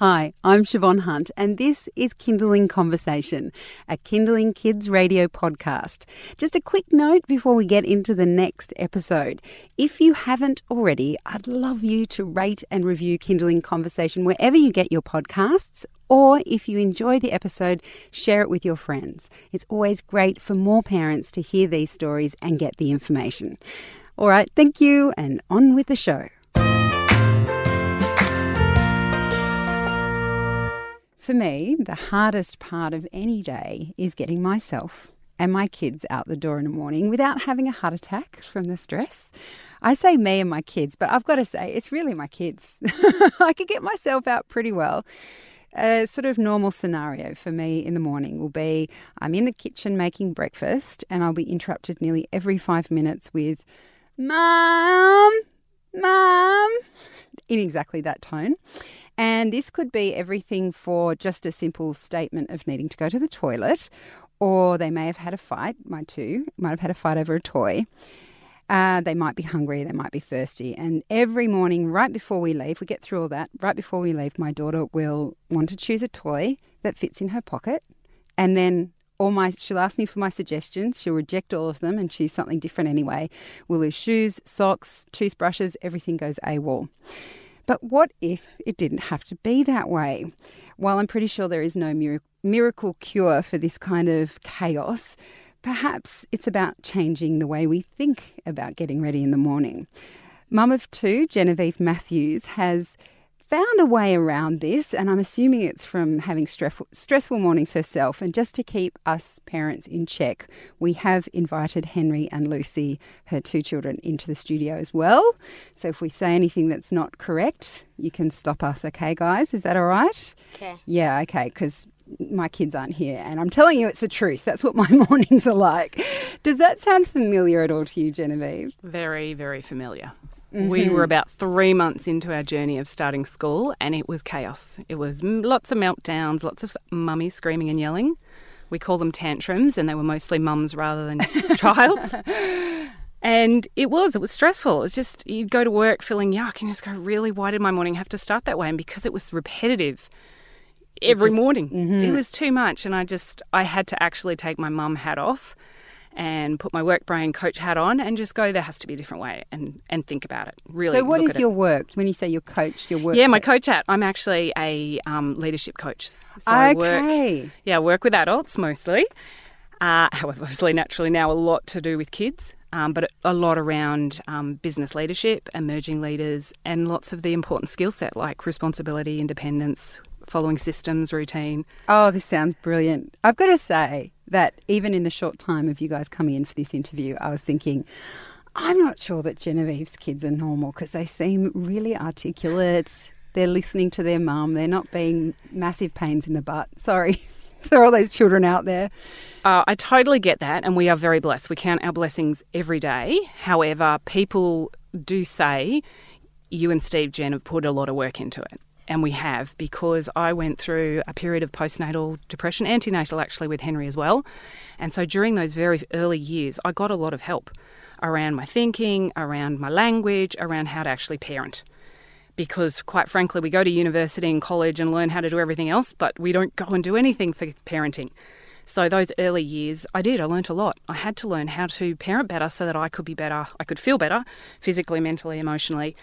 Hi, I'm Siobhan Hunt, and this is Kinderling Conversation, a Kinderling Kids radio podcast. Just a quick note before we get into the next episode. If you haven't already, I'd love you to rate and review Kinderling Conversation wherever you get your podcasts, or if you enjoy the episode, share it with your friends. It's always great for more parents to hear these stories and get the information. All right, thank you, and on with the show. For me, the hardest part of any day is getting myself and my kids out the door in the morning without having a heart attack from the stress. I say me and my kids, but I've got to say it's really my kids. I could get myself out pretty well. A sort of normal scenario for me in the morning will be I'm in the kitchen making breakfast and I'll be interrupted nearly every five minutes with, Mom, Mom, in exactly that tone. And this could be everything for just a simple statement of needing to go to the toilet, or they may have had a fight. My two might have had a fight over a toy. Uh, they might be hungry, they might be thirsty. And every morning, right before we leave, we get through all that, right before we leave, my daughter will want to choose a toy that fits in her pocket. And then all my she'll ask me for my suggestions. She'll reject all of them and choose something different anyway. We'll lose shoes, socks, toothbrushes, everything goes AWOL. But what if it didn't have to be that way? While I'm pretty sure there is no miracle cure for this kind of chaos, perhaps it's about changing the way we think about getting ready in the morning. Mum of two, Genevieve Matthews, has found a way around this, and I'm assuming it's from having stressful, stressful mornings herself. And just to keep us parents in check, we have invited Henry and Lucy, her two children, into the studio as well. So if we say anything that's not correct, you can stop us, okay, guys? Is that all right? Okay. Yeah, okay, because my kids aren't here and I'm telling you it's the truth. That's what my mornings are like. Does that sound familiar at all to you, Genevieve? Very, very familiar. Mm-hmm. We were about three months into our journey of starting school, and it was chaos. It was lots of meltdowns, lots of mummies screaming and yelling. We call them tantrums, and they were mostly mums rather than child's. And it was, it was stressful. It was just, you'd go to work feeling yuck and just go, really, why did my morning have to start that way? And because it was repetitive every just, morning, mm-hmm. it was too much. And I just, I had to actually take my mum hat off and put my work brain coach hat on and just go there has to be a different way and and think about it. Really so what is your it. work? When you say your coach your work yeah my coach hat. I'm actually a um, leadership coach. So okay. I work, yeah I work with adults mostly. Uh, however obviously naturally now a lot to do with kids um, but a lot around um, business leadership, emerging leaders, and lots of the important skill set like responsibility, independence, following systems, routine. Oh, this sounds brilliant. I've got to say that even in the short time of you guys coming in for this interview, I was thinking, I'm not sure that Genevieve's kids are normal because they seem really articulate. They're listening to their mum. They're not being massive pains in the butt. Sorry. there are all those children out there. Uh, I totally get that, and we are very blessed. We count our blessings every day. However, people do say you and Steve Jen have put a lot of work into it and we have because I went through a period of postnatal depression, antenatal actually with Henry as well. And so during those very early years, I got a lot of help around my thinking, around my language, around how to actually parent. Because quite frankly, we go to university and college and learn how to do everything else, but we don't go and do anything for parenting. So those early years, I did. I learnt a lot. I had to learn how to parent better so that I could be better. I could feel better physically, mentally, emotionally,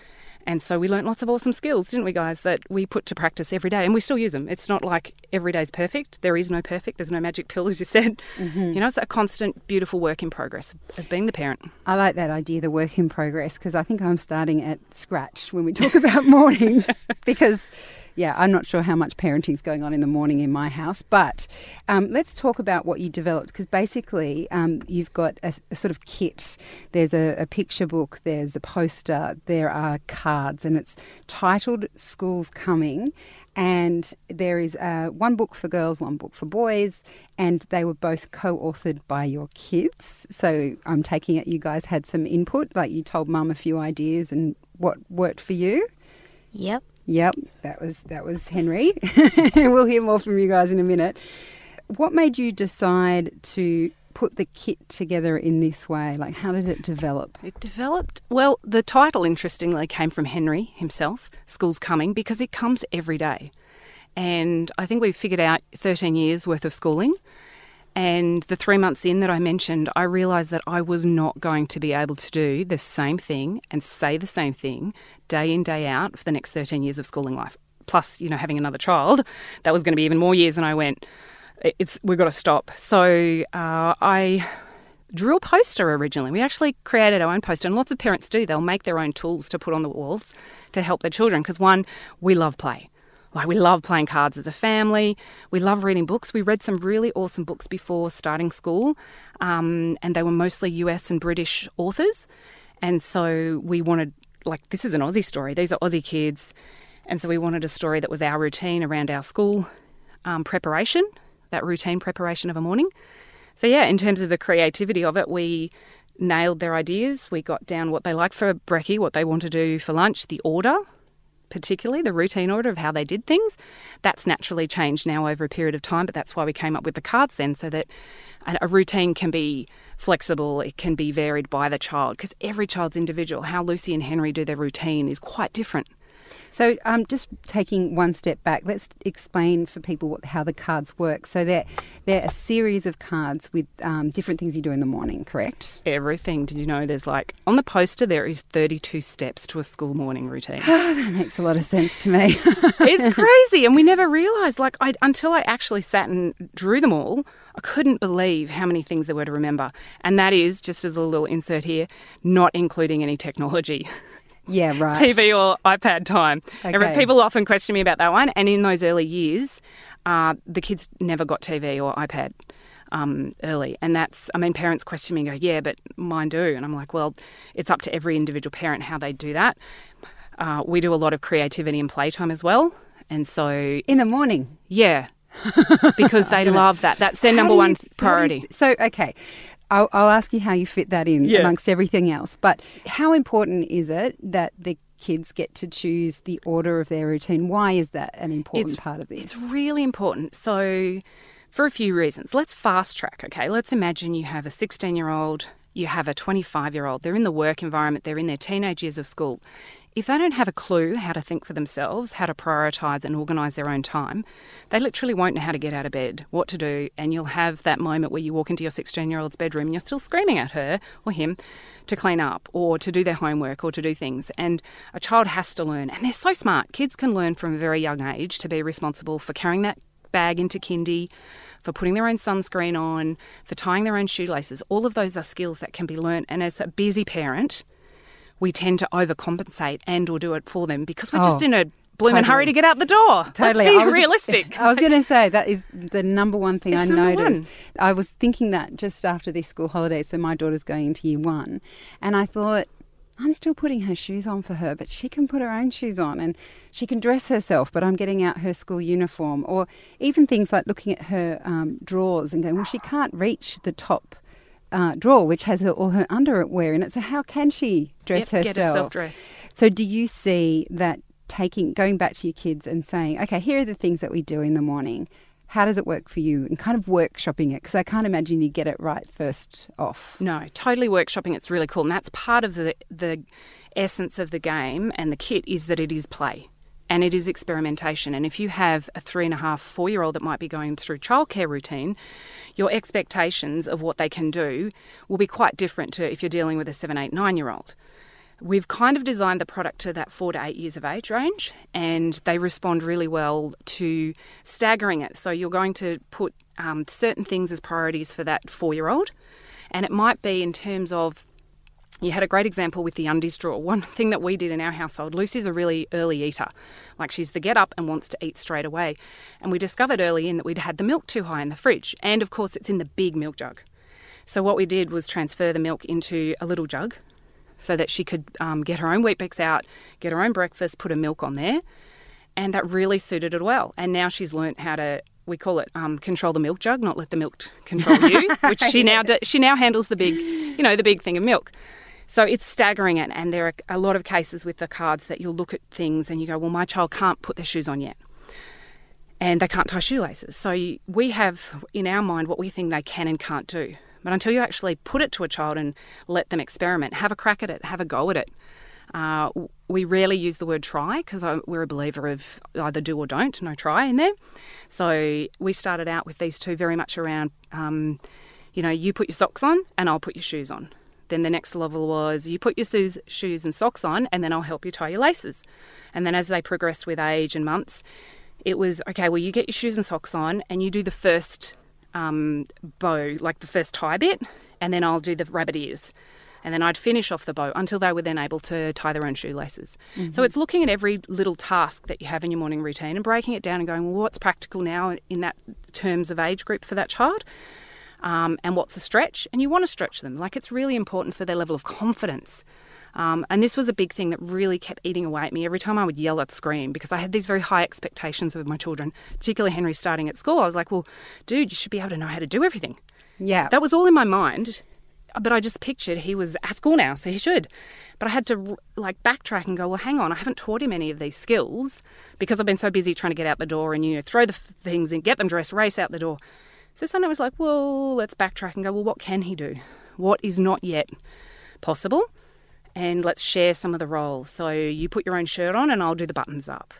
and so we learnt lots of awesome skills, didn't we, guys, that we put to practice every day. And we still use them. It's not like every day's perfect. There is no perfect. There's no magic pill, as you said. Mm-hmm. You know, it's a constant, beautiful work in progress of being the parent. I like that idea, the work in progress, because I think I'm starting at scratch when we talk about mornings because yeah, I'm not sure how much parenting is going on in the morning in my house, but um, let's talk about what you developed because basically um, you've got a, a, sort of kit. There's a, a, picture book, there's a poster, there are cards, and it's titled School's Coming. And there is uh, one book for girls, one book for boys, and they were both co authored by your kids. So I'm taking it you guys had some input, like you told mum a few ideas and what worked for you. Yep. Yep, that was that was Henry. we'll hear more from you guys in a minute. What made you decide to put the kit together in this way? Like, how did it develop? It developed, well, the title, interestingly, came from Henry himself, School's Coming, because it comes every day. And I think we figured out 13 years worth of schooling. And the three months in that I mentioned, I realised that I was not going to be able to do the same thing and say the same thing day in, day out for the next 13 years of schooling life. Plus, you know, having another child, that was going to be even more years. And I went, it's we've got to stop. So uh, I drew a poster originally. We actually created our own poster, and lots of parents do. They'll make their own tools to put on the walls to help their children because one, we love play. Like, we love playing cards as a family. We love reading books. We read some really awesome books before starting school, um, and they were mostly US and British authors. And so we wanted, like, this is an Aussie story. These are Aussie kids. And so we wanted a story that was our routine around our school um, preparation, that routine preparation of a morning. So, yeah, in terms of the creativity of it, we nailed their ideas. We got down what they like for brekkie, what they want to do for lunch, the order, particularly the routine order of how they did things. That's naturally changed now over a period of time, but that's why we came up with the cards then, so that a routine can be flexible, it can be varied by the child, because every child's individual. How Lucy and Henry do their routine is quite different. So, um, just taking one step back, let's explain for people what, how the cards work. So, they're, they're a series of cards with um, different things you do in the morning, correct? Everything. Did you know there's like, on the poster, there is 32 steps to a school morning routine. that makes a lot of sense to me. it's crazy. And we never realised, like, I, until I actually sat and drew them all, I couldn't believe how many things there were to remember. And that is, just as a little insert here, not including any technology. Yeah, right. TV or iPad time. Okay. People often question me about that one. And in those early years, uh, the kids never got TV or iPad um, early. And that's, I mean, parents question me and go, yeah, but mine do. And I'm like, well, it's up to every individual parent how they do that. Uh, we do a lot of creativity and playtime as well. And so. In the morning? Yeah. because they love that. That's their number you, one priority. You, so, okay. I'll, I'll, ask you how you fit that in yeah. amongst everything else. But how important is it that the kids get to choose the order of their routine? Why is that an important it's, part of this? It's really important. So, for a few reasons, let's fast track, okay? Let's imagine you have a 16 year old, you have a 25 year old, they're in the work environment, they're in their teenage years of school if they don't have a clue how to think for themselves, how to prioritise and organise their own time, they literally won't know how to get out of bed, what to do, and you'll have that moment where you walk into your 16 year old's bedroom and you're still screaming at her or him to clean up or to do their homework or to do things. And a child has to learn, and they're so smart. Kids can learn from a very young age to be responsible for carrying that bag into kindy, for putting their own sunscreen on, for tying their own shoelaces. All of those are skills that can be learnt And as a busy parent, we tend to overcompensate and or do it for them because we're oh, just in a blooming totally. hurry to get out the door. Totally. Let's be I was, realistic. I was going to say that is the number one thing it's I noticed. One. I was thinking that just after this school holiday, so my daughter's going into year one, and I thought. I'm still putting her shoes on for her, but she can put her own shoes on and she can dress herself, but I'm getting out her school uniform. Or even things like looking at her um, drawers and going, well, she can't reach the top uh, drawer, which has her, all her underwear in it. So how can she dress yep, herself? Get herself dressed. So do you see that taking going back to your kids and saying, okay, here are the things that we do in the morning. How does it work for you? And kind of workshopping it because I can't imagine you get it right first off. No, totally workshopping. It's really cool, and that's part of the the essence of the game and the kit is that it is play and it is experimentation. And if you have a three and a half, four year old that might be going through childcare routine, your expectations of what they can do will be quite different to if you're dealing with a seven, eight, nine year old. We've kind of designed the product to that four to eight years of age range, and they respond really well to staggering it. So you're going to put um, certain things as priorities for that four year old, and it might be in terms of you had a great example with the undies drawer. One thing that we did in our household, Lucy's a really early eater. Like she's the get up and wants to eat straight away. And we discovered early in that we'd had the milk too high in the fridge. And of course, it's in the big milk jug. So what we did was transfer the milk into a little jug so that she could um, get her own Weet-Bix out, get her own breakfast, put her milk on there. And that really suited her well. And now she's learnt how to we call it um, control the milk jug, not let the milk control you. Which she yes. now do, she now handles the big, you know, the big thing of milk. So it's staggering it, and there are a lot of cases with the cards that you'll look at things and you go, well, my child can't put their shoes on yet. And they can't tie shoelaces. So we have in our mind what we think they can and can't do. But until you actually put it to a child and let them experiment, have a crack at it, have a go at it, Uh, we rarely use the word try because we're a believer of either do or don't, no try in there. So we started out with these two very much around, um, you know, you put your socks on and I'll put your shoes on. Then the next level was you put your shoes, shoes and socks on and then I'll help you tie your laces. And then as they progressed with age and months, it was okay, well, you get your shoes and socks on and you do the first um, bow, like the first tie bit, and then I'll do the rabbit ears. And then I'd finish off the bow until they were then able to tie their own shoelaces. Mm-hmm. So it's looking at every little task that you have in your morning routine and breaking it down and going, well, what's practical now in that terms of age group for that child? Um, and what's a stretch? And you want to stretch them. Like it's really important for their level of confidence. Um, and this was a big thing that really kept eating away at me every time I would yell at scream because I had these very high expectations of my children, particularly Henry starting at school. I was like, well, dude, you should be able to know how to do everything. Yeah. That was all in my mind. But I just pictured he was at school now, so he should. But I had to like backtrack and go, well, hang on, I haven't taught him any of these skills because I've been so busy trying to get out the door and you know throw the things and get them dressed, race out the door. So Sunday was like, well, let's backtrack and go, well, what can he do? What is not yet possible? and let's share some of the roles. So you put your own shirt on and I'll do the buttons up.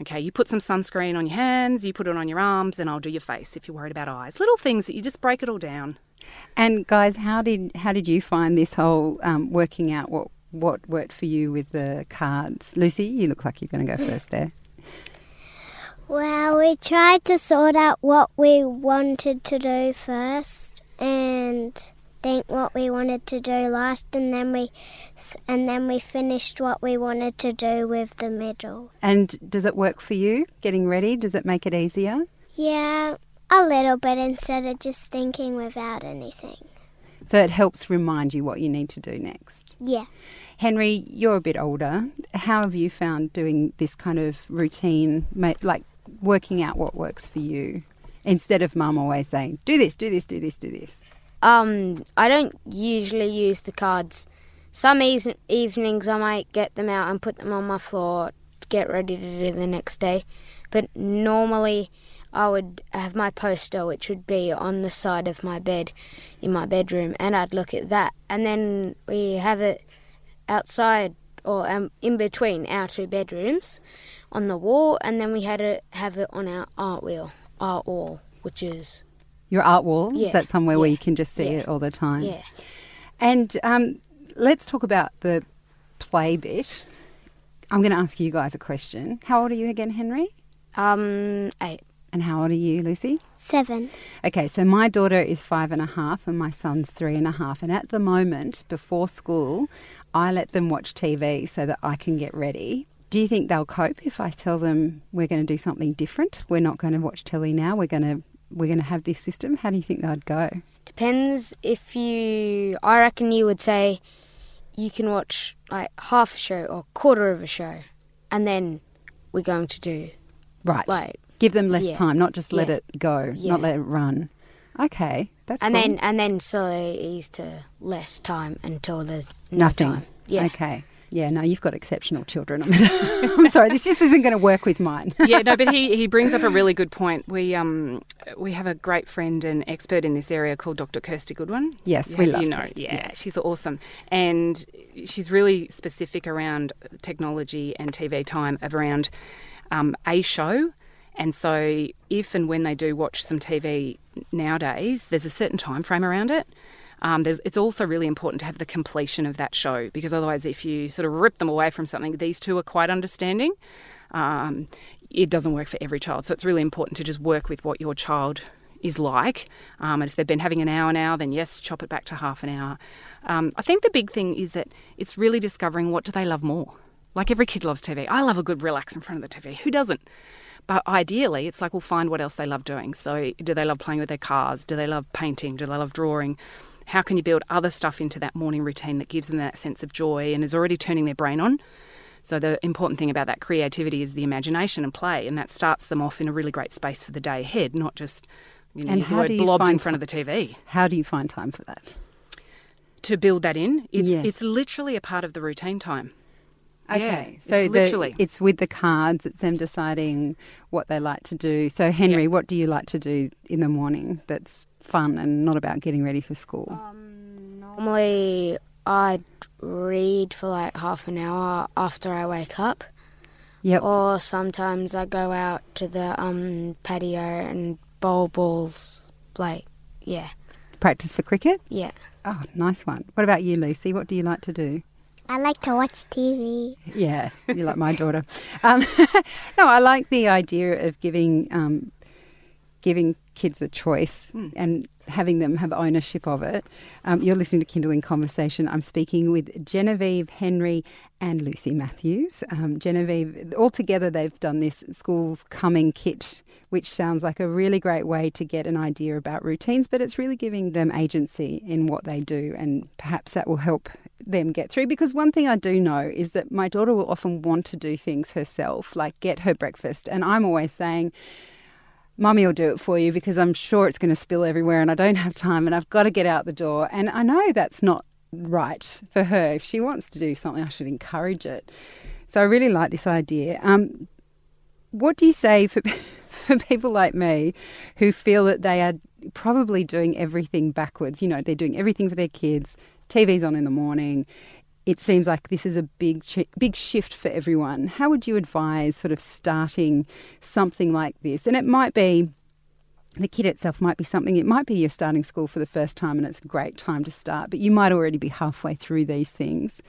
Okay, you put some sunscreen on your hands, you put it on your arms, and I'll do your face if you're worried about eyes. Little things that you just break it all down. And guys, how did how did you find this whole um, working out what what worked for you with the cards? Lucy, you look like you're going to go first there. Well, we tried to sort out what we wanted to do first, and think what we wanted to do last, and then we and then we finished what we wanted to do with the middle. And does it work for you? Getting ready does it make it easier? Yeah, a little bit instead of just thinking without anything. So it helps remind you what you need to do next. Yeah. Henry, you're a bit older. How have you found doing this kind of routine, like working out what works for you, instead of mum always saying, do this, do this, do this, do this? Um, I don't usually use the cards. Some e- evenings I might get them out and put them on my floor to get ready to do the next day. But normally I would have my poster, which would be on the side of my bed in my bedroom, and I'd look at that. And then we have it outside or um, in between our two bedrooms on the wall, and then we had to have it on our art wheel, art wall, which is your art wall? Yeah. Is that somewhere yeah. where you can just see yeah. it all the time? Yeah. And um, let's talk about the play bit. I'm going to ask you guys a question. How old are you again, Henry? Um, eight. And how old are you, Lucy? Seven. Okay, so my daughter is five and a half and my son's three and a half. And at the moment, before school, I let them watch TV so that I can get ready. Do you think they'll cope if I tell them we're going to do something different? We're not going to watch telly now. We're going to we're going to have this system? How do you think they'd go? Depends if you. I reckon you would say you can watch like half a show or quarter of a show, and then we're going to do right. Like give them less yeah. time, not just let yeah. it go, yeah. not let it run. Okay, that's and cool. then and then slowly ease to less time until there's no nothing. Time. Yeah. Okay. Yeah, no, you've got exceptional children. I'm sorry, this just isn't going to work with mine. yeah, no, but he, he brings up a really good point. We um we have a great friend and expert in this area called Dr. Kristy Goodwin. Yes, yeah, we love you know. Kirsty, Yeah, yeah, she's awesome, and she's really specific around technology and TV time around um, a show. And so, if and when they do watch some TV nowadays, there's a certain time frame around it. Um, it's also really important to have the completion of that show because otherwise, if you sort of rip them away from something, these two are quite understanding. Um, it doesn't work for every child, so it's really important to just work with what your child is like. Um, and if they've been having an hour now, then yes, chop it back to half an hour. Um, I think the big thing is that it's really discovering what do they love more. Like every kid loves TV. I love a good relax in front of the TV. Who doesn't? But ideally, it's like we'll find what else they love doing. So, do they love playing with their cars? Do they love painting? Do they love drawing? How can you build other stuff into that morning routine that gives them that sense of joy and is already turning their brain on? So, the important thing about that creativity is the imagination and play, and that starts them off in a really great space for the day ahead, not just you know, and the word blobbed in front of the TV. How do you find time for that? To build that in, it's, Yes. it's literally a part of the routine time. Okay, Yeah, so it's the- literally. it's with the cards. It's them deciding what they like to do. So Henry, Yeah. what do you like to do in the morning that's fun and not about getting ready for school? Um, normally I'd read for like half an hour after I wake up. Yep. Or sometimes I go out to the um, patio and bowl balls. Like, yeah, Practice for cricket? yeah. Oh, nice one. What about you, Lucy? What do you like to do? I like to watch TV. Yeah, you're like my daughter. Um, no, I like the idea of giving um, giving kids the choice and having them have ownership of it. Um, you're listening to Kinderling Conversation. I'm speaking with Genevieve Henry and Lucy Matthews. Um, Genevieve, all together, they've done this Schools Coming kit, which sounds like a really great way to get an idea about routines, but it's really giving them agency in what they do, and perhaps that will help them get through. Because one thing I do know is that my daughter will often want to do things herself, like get her breakfast, and I'm always saying, Mummy will do it for you because I'm sure it's going to spill everywhere and I don't have time and I've got to get out the door. And I know that's not right for her. If she wants to do something, I should encourage it. So I really like this idea. Um, what do you say for, for people like me who feel that they are probably doing everything backwards? You know, they're doing everything for their kids, TV's on in the morning. It seems like this is a big, big shift for everyone. How would you advise sort of starting something like this? And it might be the kit itself might be something, it might be you're starting school for the first time and it's a great time to start, but you might already be halfway through these things.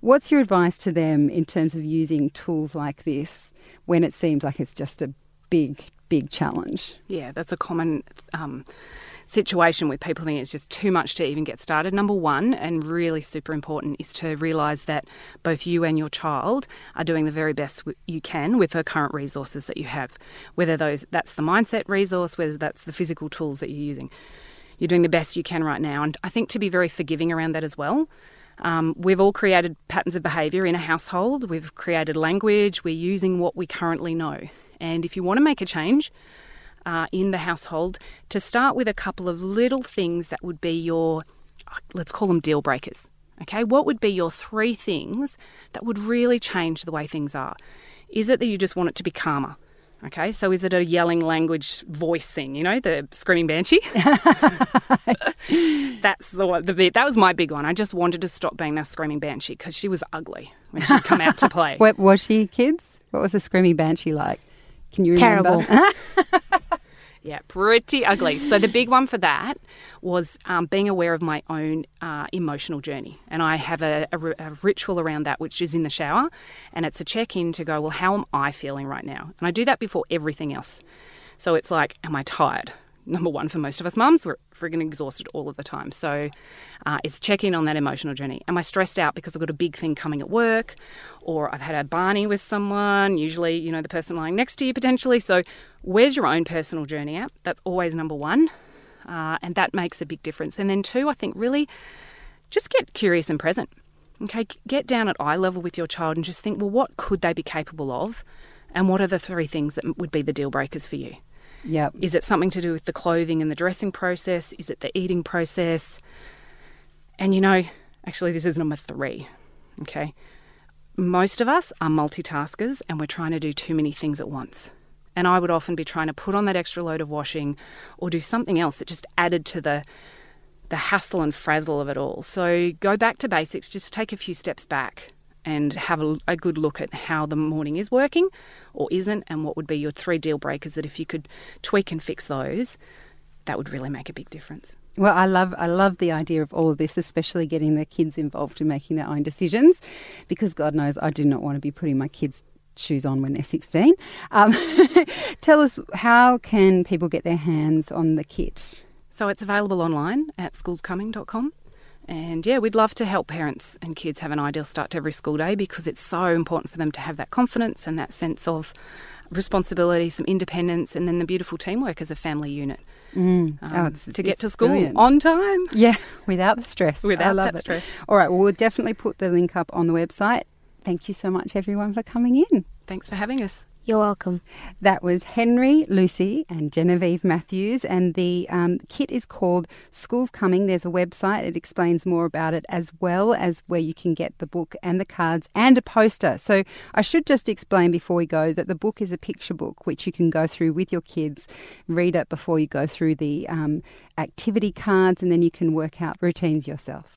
What's your advice to them in terms of using tools like this when it seems like it's just a big, big challenge? Yeah, that's a common um, situation with people thinking it's just too much to even get started. Number one, and really super important, is to realise that both you and your child are doing the very best you can with the current resources that you have. Whether those that's the mindset resource, whether that's the physical tools that you're using, you're doing the best you can right now. And I think to be very forgiving around that as well. Um, we've all created patterns of behaviour in a household. We've created language. We're using what we currently know. And if you want to make a change, uh, in the household to start with a couple of little things that would be your, let's call them deal breakers. Okay, what would be your three things that would really change the way things are? Is it that you just want it to be calmer? Okay, so is it a yelling language voice thing? You know, the screaming banshee. That's the one. The bit that was my big one. I just wanted to stop being that screaming banshee because she was ugly when she'd come out to play. What was she, kids? What was the screaming banshee like? Can you remember? Terrible. Yeah, pretty ugly. So the big one for that was um, being aware of my own uh, emotional journey, and I have a, a, a ritual around that, which is in the shower, and it's a check-in to go, well, how am I feeling right now? And I do that before everything else. So it's like, am I tired? Number one for most of us mums, we're frigging exhausted all of the time. So uh, it's check in on that emotional journey. Am I stressed out because I've got a big thing coming at work, or I've had a Barney with someone, usually, you know, the person lying next to you potentially. So where's your own personal journey at? That's always number one. Uh, and that makes a big difference. And then two, I think really just get curious and present. Okay, get down at eye level with your child and just think, well, what could they be capable of? And what are the three things that would be the deal breakers for you? Yep. Is it something to do with the clothing and the dressing process? Is it the eating process? And you know, actually, this is number three. Okay. Most of us are multitaskers and we're trying to do too many things at once. And I would often be trying to put on that extra load of washing or do something else that just added to the the hassle and frazzle of it all. So go back to basics, just take a few steps back and have a, a good look at how the morning is working or isn't, and what would be your three deal breakers that if you could tweak and fix those, that would really make a big difference. Well, I love I love the idea of all of this, especially getting the kids involved in making their own decisions, because God knows I do not want to be putting my kids' shoes on when they're 16. Um, tell us how can people get their hands on the kit? So it's available online at schoolscoming.com. And yeah, we'd love to help parents and kids have an ideal start to every school day because it's so important for them to have that confidence and that sense of responsibility, some independence, and then the beautiful teamwork as a family unit Mm. um, oh, to get to school brilliant. on time. Yeah, without the stress. I Without love that it. stress. All right, well, we'll definitely put the link up on the website. Thank you so much, everyone, for coming in. Thanks for having us. You're welcome. That was Henry, Lucy, and Genevieve Matthews. And the um, kit is called School's Coming. There's a website, it explains more about it, as well as where you can get the book and the cards and a poster. So I should just explain before we go that the book is a picture book which you can go through with your kids, read it before you go through the um, activity cards, and then you can work out routines yourself.